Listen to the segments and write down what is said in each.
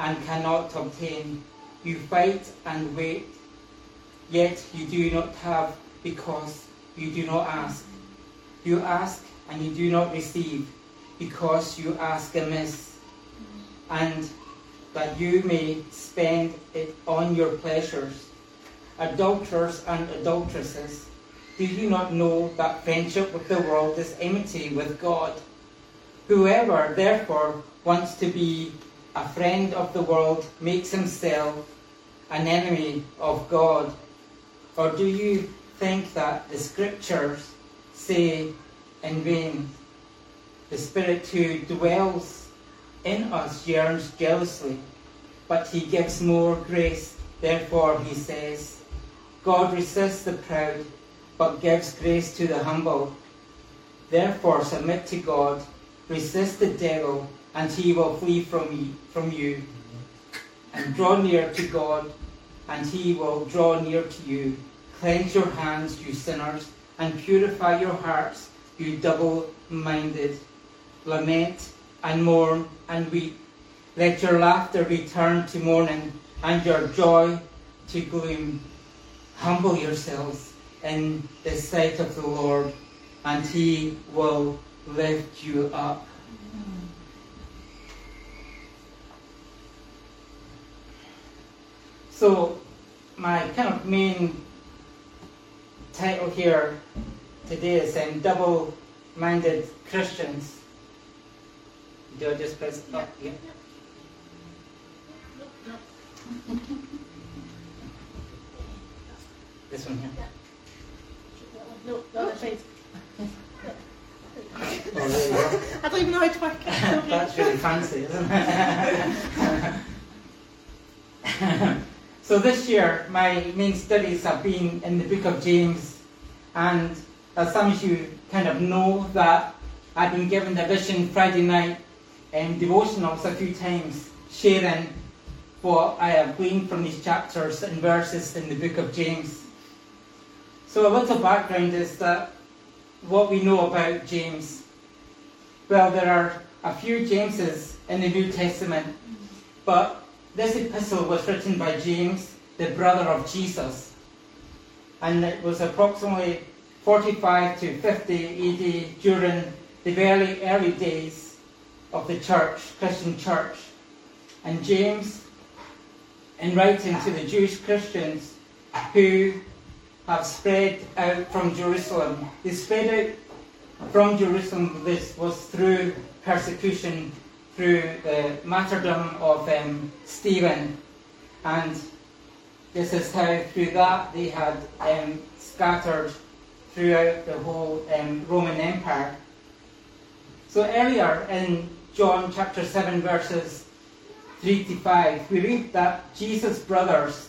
and cannot obtain. You fight and wait, yet you do not have because you do not ask. You ask and you do not receive because you ask amiss, and that you may spend it on your pleasures. Adulterers and adulteresses, do you not know that friendship with the world is enmity with God? Whoever, therefore, wants to be a friend of the world makes himself an enemy of God. Or do you think that the scriptures say in vain, the Spirit who dwells in us yearns jealously, but he gives more grace. Therefore, he says, God resists the proud, but gives grace to the humble. Therefore, submit to God, resist the devil, and he will flee from you, from you. And draw near to God, and he will draw near to you. Cleanse your hands, you sinners, and purify your hearts, you double minded. Lament and mourn and weep. Let your laughter return to mourning, and your joy to gloom. Humble yourselves in the sight of the Lord, and he will lift you up. So, my kind of main title here today is um, Double Minded Christians. Do I just press up? Yeah. This one here. No, no, that's right. Oh, there you go. I don't even know how to work it. That's really fancy, isn't it? So this year, my main studies have been in the book of James, and as some of you kind of know, that I've been given the Vision Friday night um, devotionals a few times, sharing what I have gleaned from these chapters and verses in the book of James. So a little background is that what we know about James. Well, there are a few Jameses in the New Testament, but this epistle was written by James, the brother of Jesus, and it was approximately 45 to 50 AD during the very early days of the church, Christian church. And James, in writing to the Jewish Christians who have spread out from Jerusalem, they spread out from Jerusalem. This was through persecution, through the martyrdom of um, Stephen, and this is how through that they had um, scattered throughout the whole um, Roman Empire. So earlier in John chapter 7, verses 3 to 5, we read that Jesus' brothers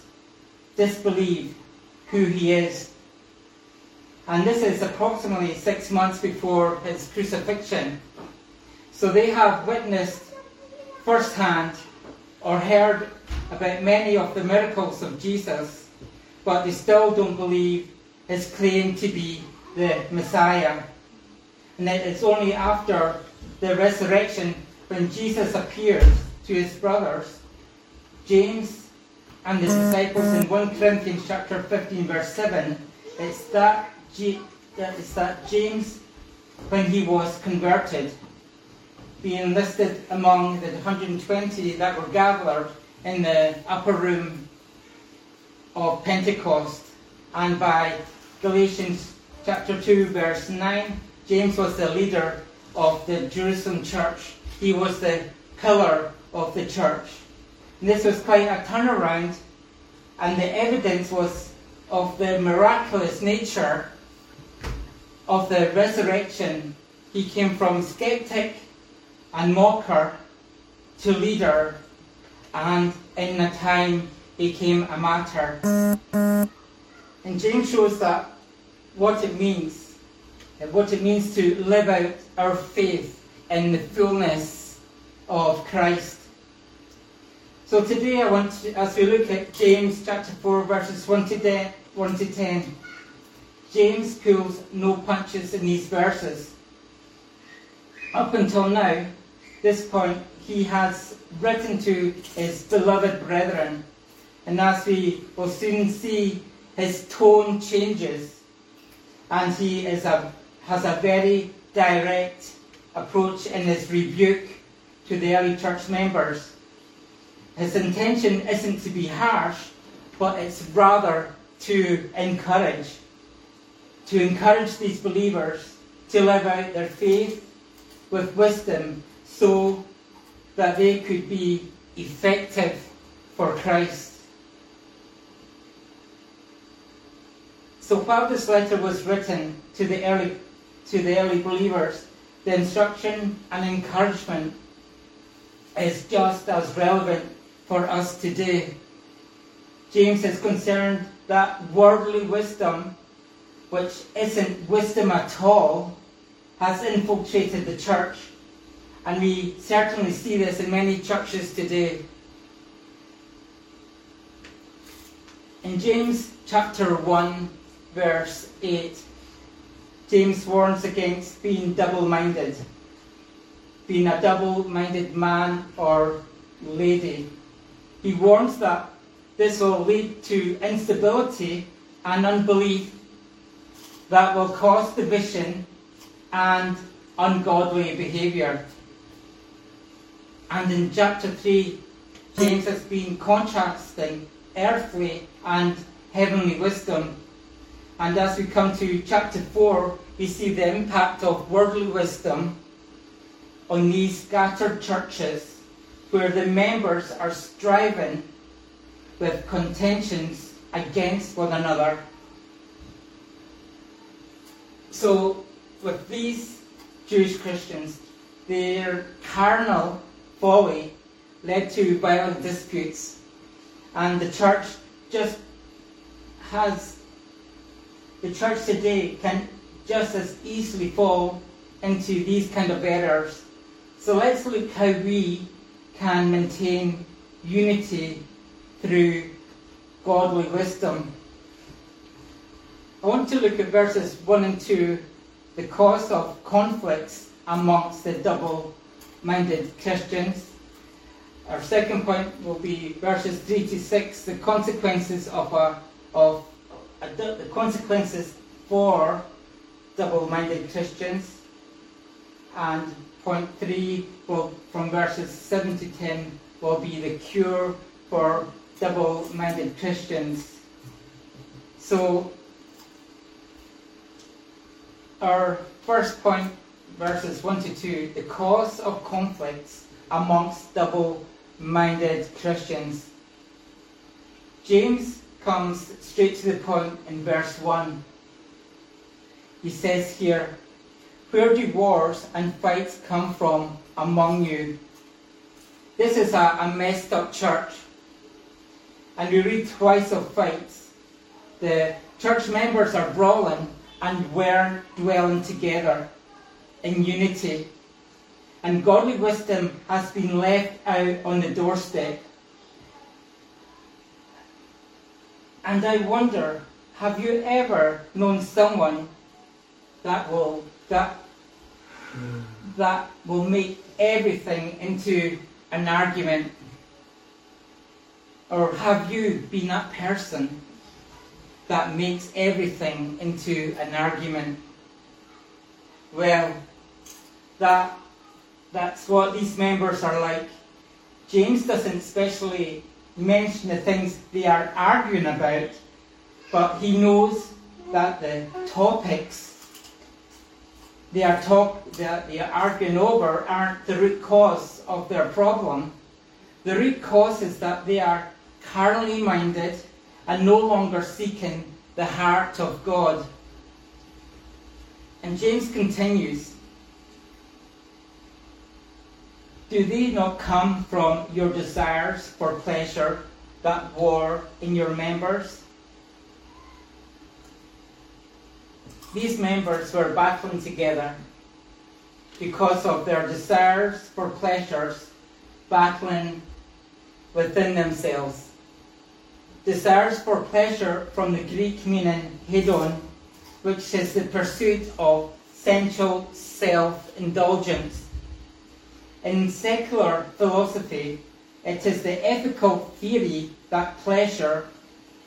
disbelieve who he is. And this is approximately six months before his crucifixion. So they have witnessed firsthand or heard about many of the miracles of Jesus, but they still don't believe his claim to be the Messiah. And that it's only after the resurrection when Jesus appears to his brothers, James and the disciples in 1 Corinthians chapter 15 verse 7, it's that, G- it's that James, when he was converted, being listed among the 120 that were gathered in the upper room of Pentecost, and by Galatians chapter 2 verse 9, James was the leader of the Jerusalem church. He was the pillar of the church. And this was quite a turnaround, and the evidence was of the miraculous nature of the resurrection. He came from skeptic and mocker to leader, and in the time became a martyr. And James shows that what it means, what it means to live out our faith in the fullness of Christ. So today I want to, as we look at James chapter 4 verses 1 to 10, 1 to 10, James pulls no punches in these verses. Up until now, this point, he has written to his beloved brethren. And as we will soon see, his tone changes and he is a, has a very direct approach in his rebuke to the early church members. His intention isn't to be harsh, but it's rather to encourage, to encourage these believers to live out their faith with wisdom so that they could be effective for Christ. So while this letter was written to the early to the early believers, the instruction and encouragement is just as relevant for us today. James is concerned that worldly wisdom, which isn't wisdom at all, has infiltrated the church. And we certainly see this in many churches today. In James chapter 1, verse 8, James warns against being double minded, being a double minded man or lady. He warns that this will lead to instability and unbelief that will cause division and ungodly behaviour. And in chapter 3, James has been contrasting earthly and heavenly wisdom and as we come to chapter 4, we see the impact of worldly wisdom on these scattered churches where the members are striving with contentions against one another. So, with these Jewish Christians, their carnal folly led to violent disputes, and the church just has the church today can just as easily fall into these kind of errors. So let's look how we can maintain unity through godly wisdom. I want to look at verses 1 and 2, the cause of conflicts amongst the double minded Christians. Our second point will be verses 3 to 6, the consequences of, a, of the consequences for double-minded Christians. And point three, will, from verses 7 to 10, will be the cure for double-minded Christians. So, our first point, verses 1 to 2, the cause of conflicts amongst double-minded Christians. James comes straight to the point in verse 1. He says here, Where do wars and fights come from among you? This is a, a messed up church. And we read twice of fights. The church members are brawling and weren't dwelling together in unity. And godly wisdom has been left out on the doorstep. And I wonder, have you ever known someone that will that that will make everything into an argument? Or have you been that person that makes everything into an argument? Well, that that's what these members are like. James doesn't especially mention the things they are arguing about, but he knows that the topics they are talk that they are arguing over aren't the root cause of their problem. The root cause is that they are carnally minded and no longer seeking the heart of God. And James continues Do they not come from your desires for pleasure that war in your members? These members were battling together because of their desires for pleasures, battling within themselves. Desires for pleasure from the Greek meaning hedon, which is the pursuit of sensual self indulgence In secular philosophy, it is the ethical theory that pleasure,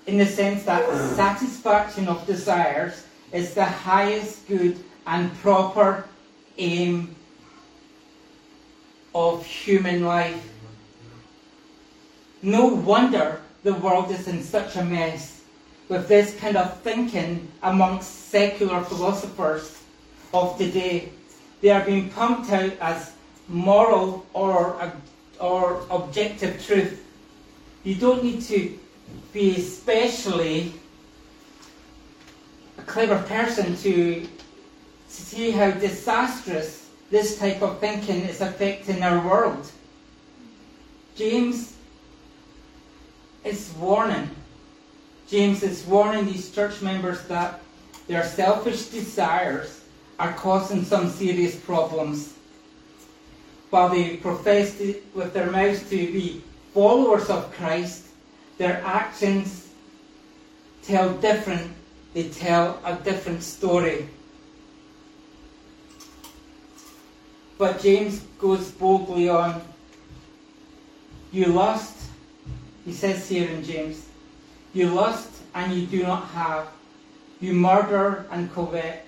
in the sense that satisfaction of desires, is the highest good and proper aim of human life. No wonder the world is in such a mess with this kind of thinking amongst secular philosophers of today. They are being pumped out as moral or, or objective truth. You don't need to be especially a clever person to see how disastrous this type of thinking is affecting our world. James is warning. James is warning these church members that their selfish desires are causing some serious problems. While they profess to, with their mouths to be followers of Christ, their actions tell different, they tell a different story. But James goes boldly on. You lust, he says here in James, you lust and you do not have. You murder and covet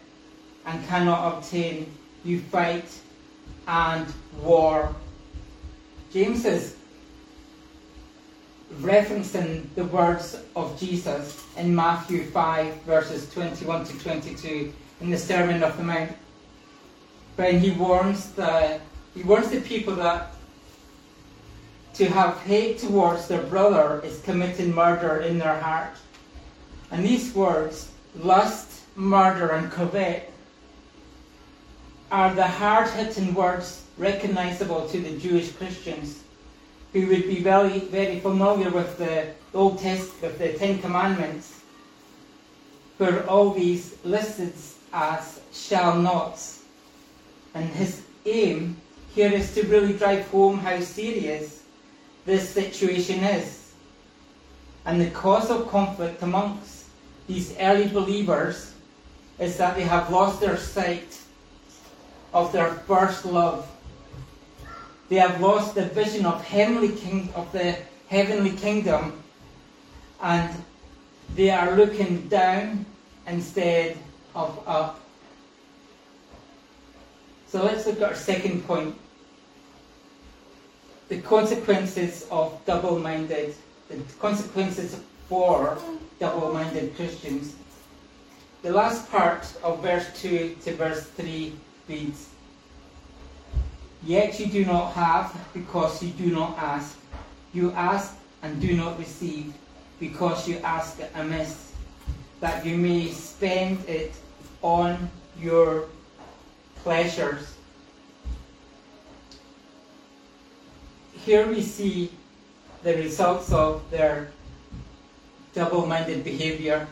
and cannot obtain. You fight and war. James is referencing the words of Jesus in Matthew 5, verses 21 to 22, in the Sermon of the Mount when he warns the he warns the people that to have hate towards their brother is committing murder in their heart. And these words, lust, murder, and covet, are the hard hitting words recognizable to the Jewish Christians who would be very, very familiar with the Old Testament, with the Ten Commandments, where all these listed as shall nots and his aim here is to really drive home how serious this situation is. And the cause of conflict amongst these early believers is that they have lost their sight of their first love. They have lost the vision of heavenly king of the heavenly kingdom and they are looking down instead of up. So let's look at our second point. The consequences of double-minded, the consequences for double-minded Christians. The last part of verse 2 to verse 3 reads, Yet you do not have because you do not ask. You ask and do not receive because you ask amiss, that you may spend it on your pleasures. Here we see the results of their double minded behavior.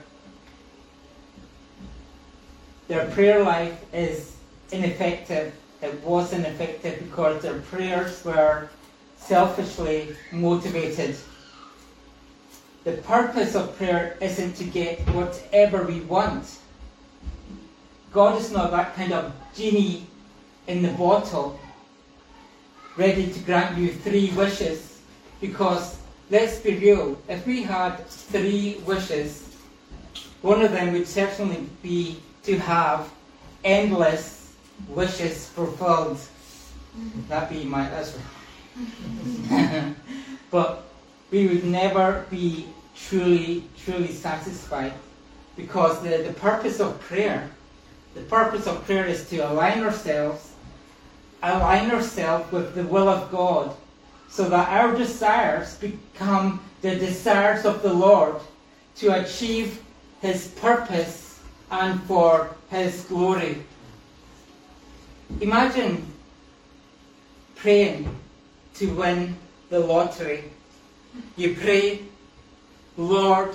Their prayer life is ineffective. It was ineffective because their prayers were selfishly motivated. The purpose of prayer isn't to get whatever we want. God is not that kind of genie in the bottle ready to grant you three wishes. Because let's be real, if we had three wishes, one of them would certainly be to have endless wishes fulfilled. That'd be my answer. but we would never be truly, truly satisfied because the, the purpose of prayer the purpose of prayer is to align ourselves, align ourselves with the will of God, so that our desires become the desires of the Lord to achieve His purpose and for His glory. Imagine praying to win the lottery. You pray, Lord,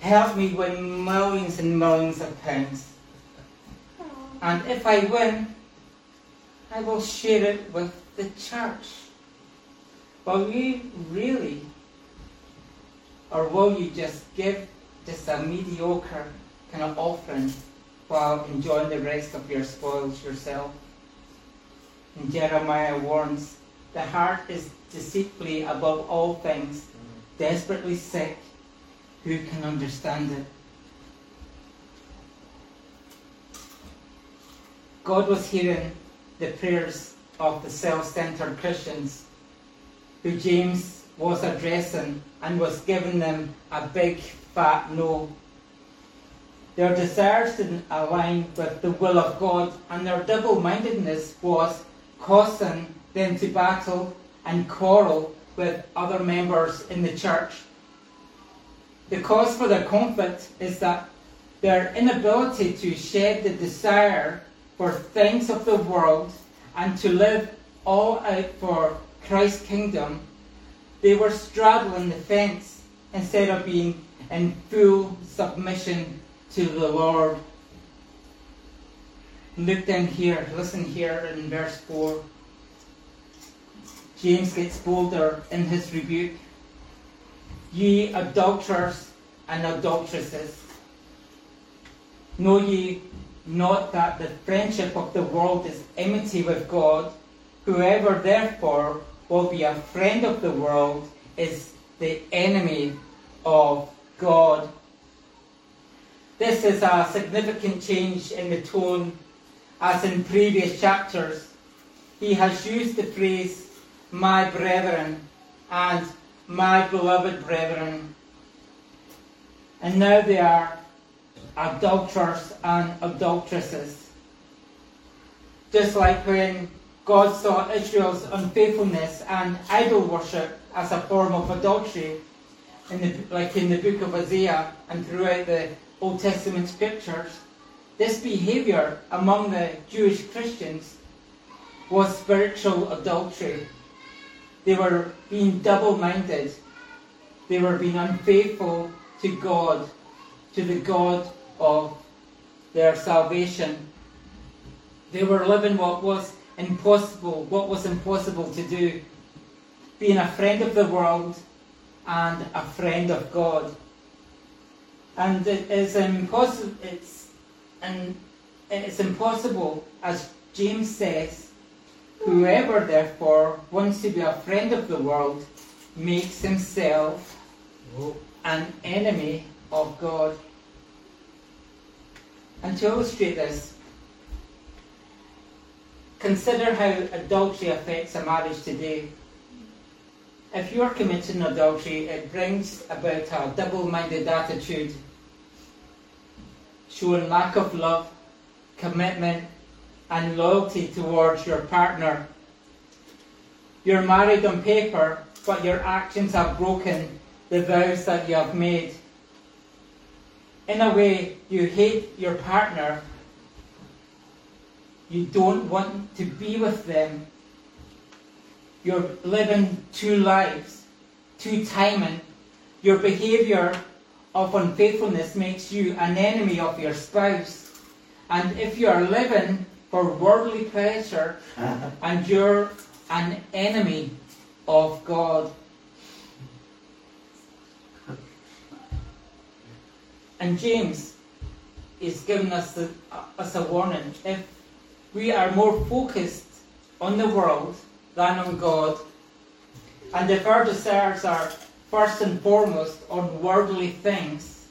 help me win millions and millions of pounds. And if I win, I will share it with the church. Will you really? Or will you just give just a mediocre kind of offering while enjoying the rest of your spoils yourself? And Jeremiah warns, the heart is deceitfully above all things, desperately sick. Who can understand it? God was hearing the prayers of the self-centered Christians who James was addressing and was giving them a big fat no. Their desires didn't align with the will of God and their double-mindedness was causing them to battle and quarrel with other members in the church. The cause for their conflict is that their inability to shed the desire for things of the world and to live all out for Christ's kingdom, they were straddling the fence instead of being in full submission to the Lord. Look down here, listen here in verse 4. James gets bolder in his rebuke. Ye adulterers and adulteresses, know ye not that the friendship of the world is enmity with God. Whoever therefore will be a friend of the world is the enemy of God. This is a significant change in the tone as in previous chapters. He has used the phrase, my brethren, and my beloved brethren. And now they are adulterers and adulteresses. Just like when God saw Israel's unfaithfulness and idol worship as a form of adultery, in the, like in the book of Isaiah and throughout the Old Testament scriptures, this behavior among the Jewish Christians was spiritual adultery. They were being double minded, they were being unfaithful to God, to the God of their salvation. They were living what was impossible, what was impossible to do, being a friend of the world and a friend of God. And it is impossible. It's and it's impossible, as James says. Whoever therefore wants to be a friend of the world makes himself an enemy of God. And to illustrate this, consider how adultery affects a marriage today. If you are committing adultery, it brings about a double minded attitude, showing lack of love, commitment, and loyalty towards your partner. You're married on paper, but your actions have broken the vows that you have made. In a way, you hate your partner, you don't want to be with them, you're living two lives, two timing, your behavior of unfaithfulness makes you an enemy of your spouse. And if you are living for worldly pleasure and you're an enemy of God, And James is giving us a, us a warning. If we are more focused on the world than on God, and if our desires are first and foremost on worldly things,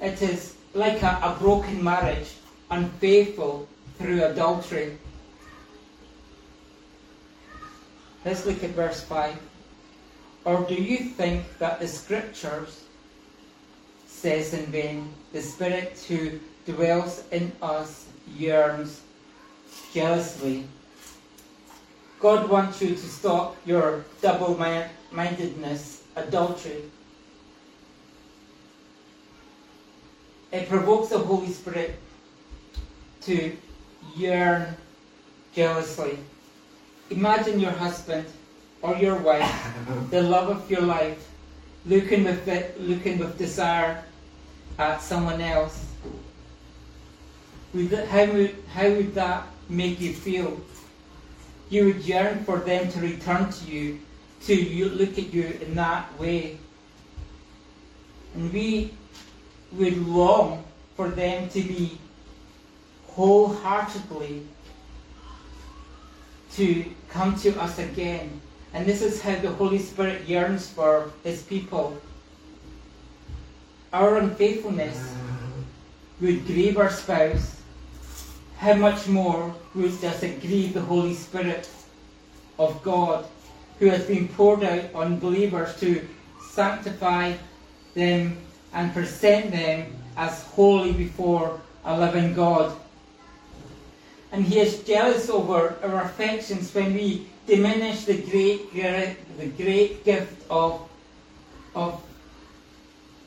it is like a, a broken marriage, unfaithful through adultery. Let's look at verse 5. Or do you think that the scriptures says in vain, the Spirit who dwells in us yearns jealously. God wants you to stop your double mindedness, adultery. It provokes the Holy Spirit to yearn jealously. Imagine your husband or your wife, the love of your life, looking with, looking with desire at someone else, how, would, how would that make you feel? You would yearn for them to return to you, to look at you in that way. And we would long for them to be wholeheartedly to come to us again. And this is how the Holy Spirit yearns for His people. Our unfaithfulness would grieve our spouse. How much more would does it grieve the Holy Spirit of God, who has been poured out on believers to sanctify them and present them as holy before a living God. And he is jealous over our affections when we diminish the great, the great gift of, of,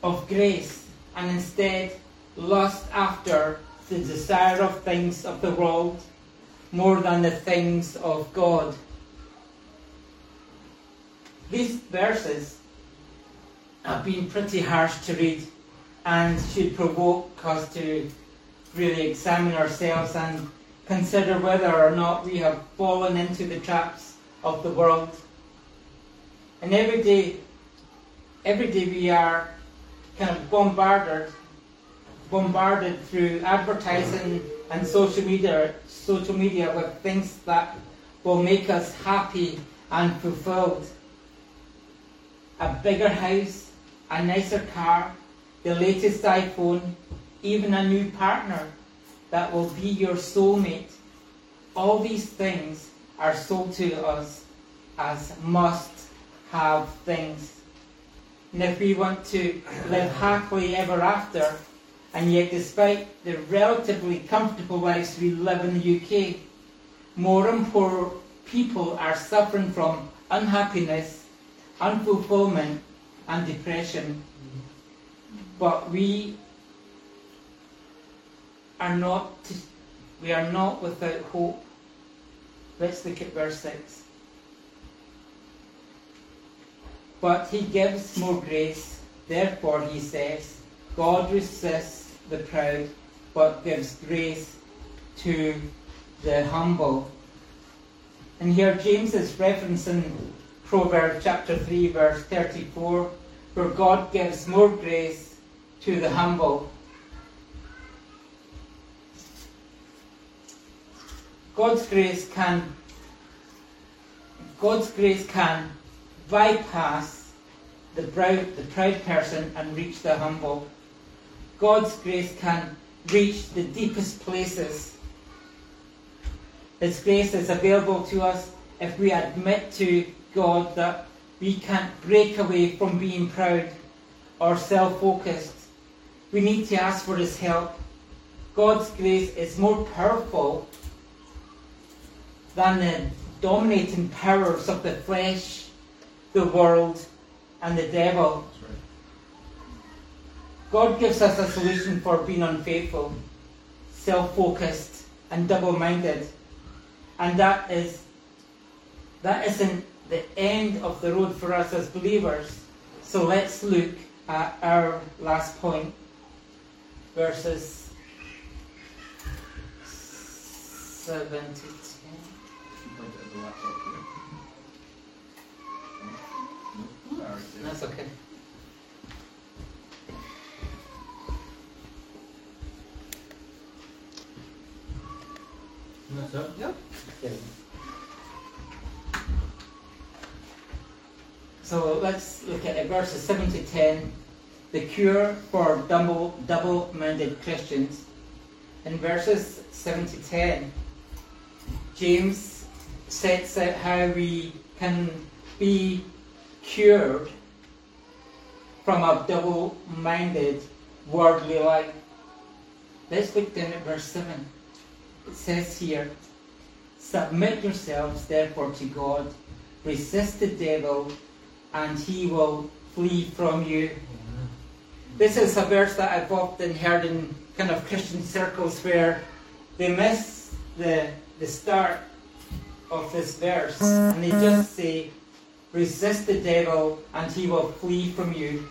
of grace and instead lust after the desire of things of the world more than the things of God. These verses have been pretty harsh to read and should provoke us to really examine ourselves and consider whether or not we have fallen into the traps of the world. And every day, every day we are kind of bombarded, bombarded through advertising and social media, social media with things that will make us happy and fulfilled. A bigger house, a nicer car, the latest iPhone, even a new partner that will be your soulmate. All these things are sold to us as must have things. And if we want to live happily ever after, and yet despite the relatively comfortable lives we live in the UK, more and more people are suffering from unhappiness, unfulfillment, and depression. But we are not we are not without hope. Let's look at verse 6. But he gives more grace. Therefore, he says, God resists the proud, but gives grace to the humble. And here James is referencing Proverbs chapter 3, verse 34, where God gives more grace to the humble. God's grace can God's grace can bypass the proud, the proud person and reach the humble. God's grace can reach the deepest places. His grace is available to us if we admit to God that we can't break away from being proud or self focused. We need to ask for His help. God's grace is more powerful than the dominating powers of the flesh, the world, and the devil. God gives us a solution for being unfaithful, self focused, and double minded. And that is that isn't the end of the road for us as believers. So let's look at our last point, verses 7 to 10. That's okay. That's up? Yep. So let's look at verses 7 to 10. The cure for double double-minded Christians. In verses 7 to 10, James sets out how we can be cured from a double-minded worldly life. Let's look down at verse 7. It says here, Submit yourselves therefore to God, resist the devil, and he will flee from you. This is a verse that I've often heard in kind of Christian circles where they miss the, the start of this verse and they just say, resist the devil and he will flee from you.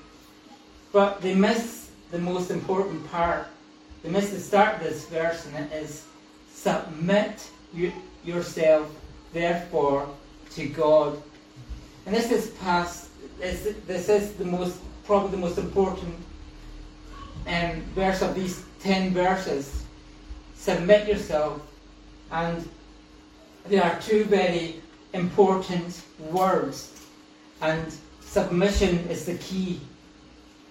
But they miss the most important part. They miss the start of this verse and it is, submit you, yourself therefore to God. And this is past, this, this is the most, probably the most important um, verse of these ten verses. Submit yourself and there are two very important words, and submission is the key.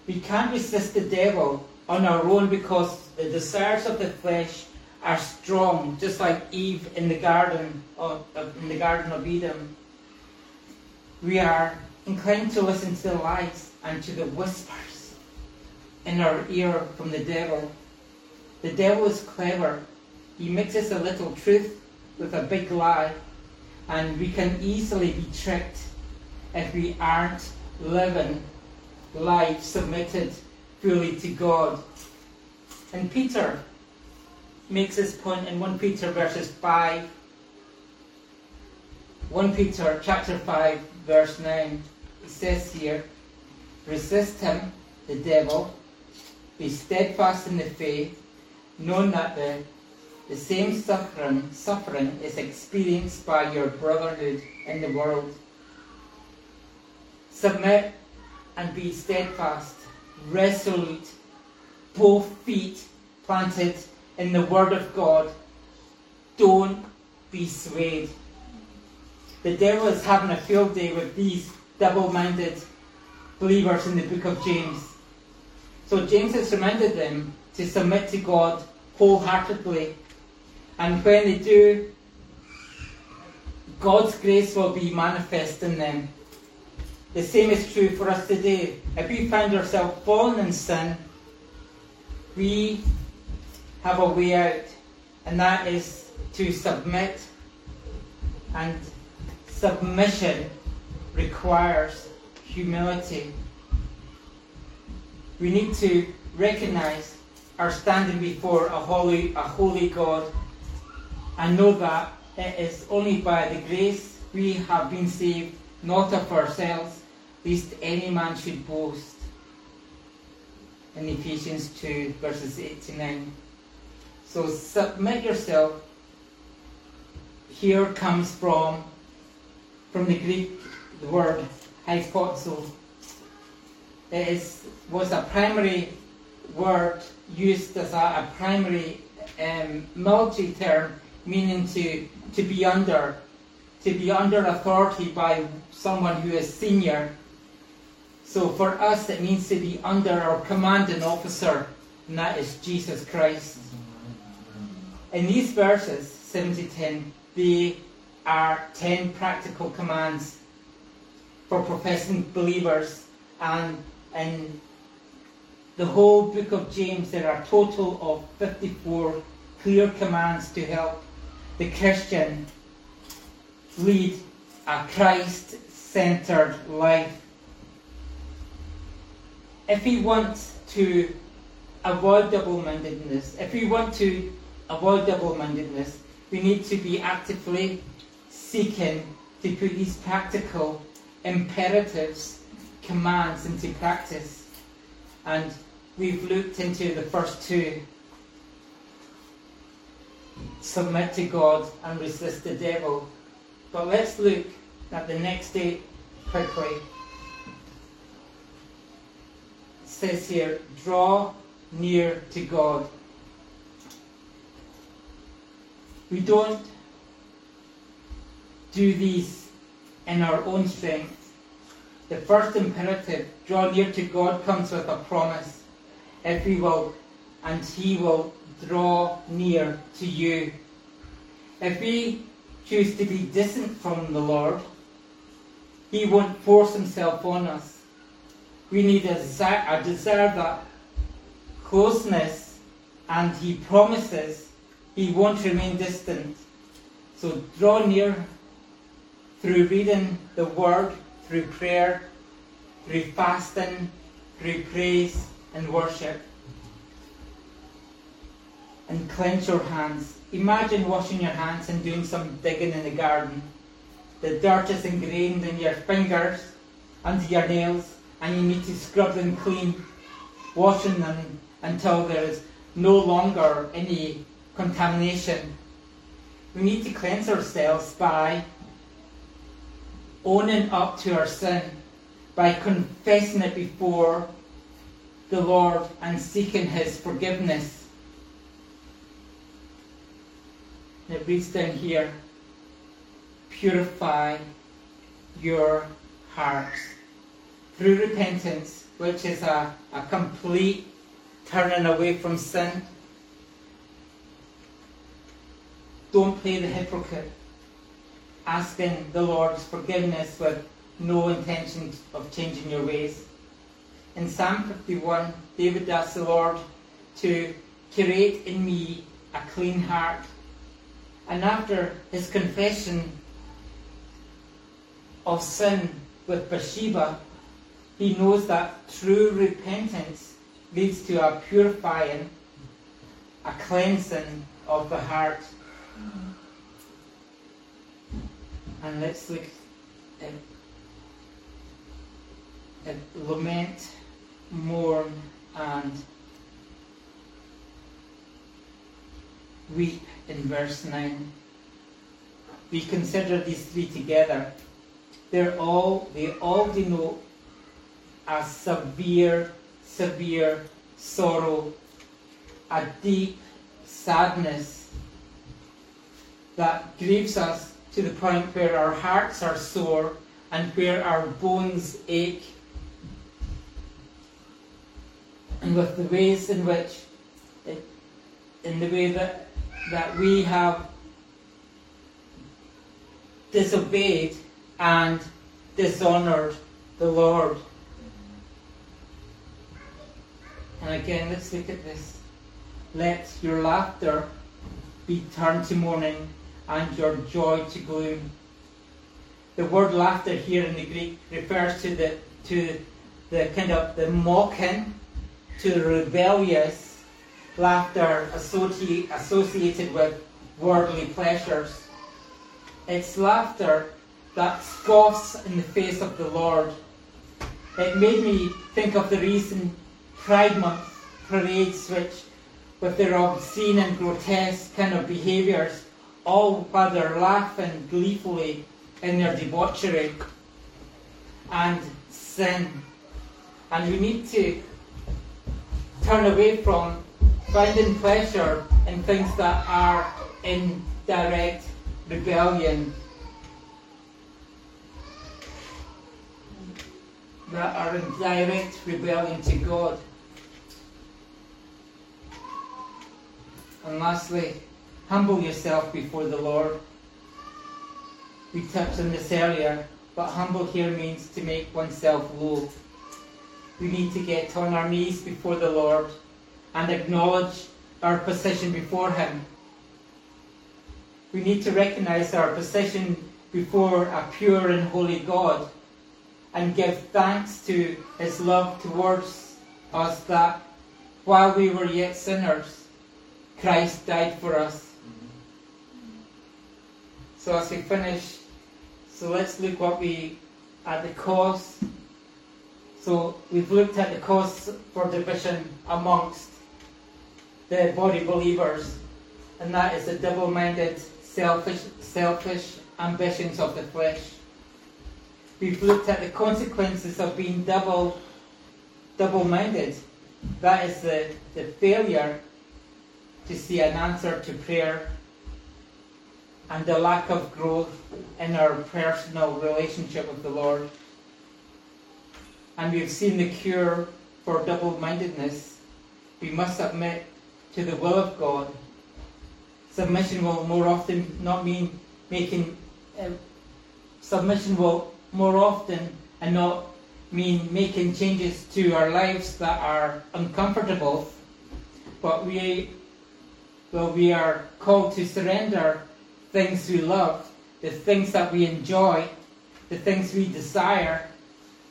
We can't resist the devil on our own because the desires of the flesh are strong, just like Eve in the garden of, in the Garden of Eden. We are inclined to listen to the lies and to the whispers in our ear from the devil. The devil is clever. He mixes a little truth with a big lie, and we can easily be tricked if we aren't living life submitted fully to God. And Peter makes this point in 1 Peter verses 5. 1 Peter chapter 5 verse 9. It says here, resist him, the devil, be steadfast in the faith, knowing that the, the same suffering, suffering is experienced by your brotherhood in the world. Submit and be steadfast, resolute, both feet planted in the Word of God. Don't be swayed. The devil is having a field day with these double minded believers in the book of James. So James has reminded them to submit to God wholeheartedly. And when they do, God's grace will be manifest in them. The same is true for us today. If we find ourselves fallen in sin, we have a way out, and that is to submit. And submission requires humility. We need to recognize our standing before a holy, a holy God and know that it is only by the grace we have been saved, not of ourselves, lest any man should boast. In Ephesians 2, verses 8 to 9. So submit yourself. Here comes from from the Greek the word hypotasso. It is, was a primary word used as a, a primary um, military term meaning to, to be under, to be under authority by someone who is senior. So for us, it means to be under our commanding officer, and that is Jesus Christ. In these verses, 7 to 10, they are 10 practical commands for professing believers. And in the whole book of James, there are a total of 54 clear commands to help the Christian lead a Christ centered life. If we want to avoid double mindedness, if we want to avoid double mindedness, we need to be actively seeking to put these practical imperatives, commands into practice. And we've looked into the first two submit to God and resist the devil. But let's look at the next eight quickly. It says here, draw near to God. We don't do these in our own strength. The first imperative, draw near to God, comes with a promise. If we will, and He will draw near to you. If we choose to be distant from the Lord, He won't force Himself on us. We need a desire, a desire that closeness, and He promises He won't remain distant. So draw near through reading the Word, through prayer, through fasting, through praise and worship. And clench your hands. Imagine washing your hands and doing some digging in the garden. The dirt is ingrained in your fingers, under your nails, and you need to scrub them clean, washing them until there is no longer any contamination. We need to cleanse ourselves by owning up to our sin by confessing it before the Lord and seeking His forgiveness. And it reads down here purify your hearts through repentance, which is a, a complete turning away from sin. Don't play the hypocrite, asking the Lord's forgiveness with no intention of changing your ways. In Psalm 51, David asks the Lord to create in me a clean heart. And after his confession of sin with Bathsheba, he knows that true repentance leads to a purifying, a cleansing of the heart. And let's look at, at lament, mourn, and weep in verse 9. We consider these three together. They're all, they all denote a severe, severe sorrow, a deep sadness that grieves us to the point where our hearts are sore and where our bones ache. And with the ways in which, it, in the way that, that we have disobeyed and dishonored the Lord. And again, let's look at this. Let your laughter be turned to mourning and your joy to gloom. The word laughter here in the Greek refers to the to the kind of the mocking, to the rebellious laughter associated associated with worldly pleasures. It's laughter that scoffs in the face of the Lord. It made me think of the recent Pride Month parades, which, with their obscene and grotesque kind of behaviours, all while they're laughing gleefully in their debauchery and sin. And we need to turn away from finding pleasure in things that are in direct rebellion, that are in direct rebellion to God. And lastly, humble yourself before the Lord. We touched on this earlier, but humble here means to make oneself low. We need to get on our knees before the Lord and acknowledge our position before Him. We need to recognize our position before a pure and holy God and give thanks to His love towards us that while we were yet sinners, Christ died for us. So as we finish, so let's look what we at the cause. So we've looked at the cause for division amongst the body believers, and that is the double-minded, selfish, selfish ambitions of the flesh. We've looked at the consequences of being double, double-minded. That is the, the failure to see an answer to prayer and the lack of growth in our personal relationship with the Lord. And we've seen the cure for double mindedness. We must submit to the will of God. Submission will more often not mean making, uh, submission will more often and not mean making changes to our lives that are uncomfortable, but we well, we are called to surrender things we love, the things that we enjoy, the things we desire.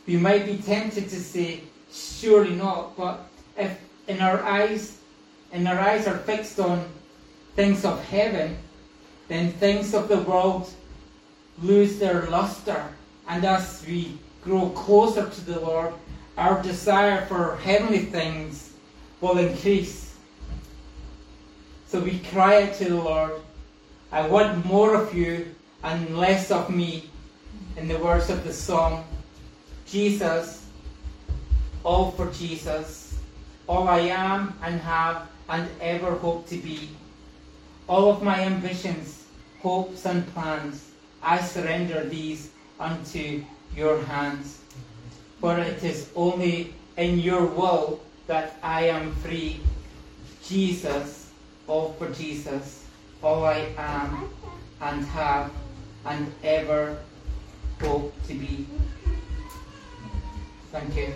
We might be tempted to say, surely not, but if in our eyes, and our eyes are fixed on things of heaven, then things of the world lose their luster. And as we grow closer to the Lord, our desire for heavenly things will increase. So we cry out to the Lord, I want more of you and less of me. In the words of the song, Jesus, all for Jesus, all I am and have and ever hope to be. All of my ambitions, hopes and plans I surrender these unto your hands. For it is only in your will that I am free. Jesus, all for Jesus, all I am and have and ever hope to be. Thank you.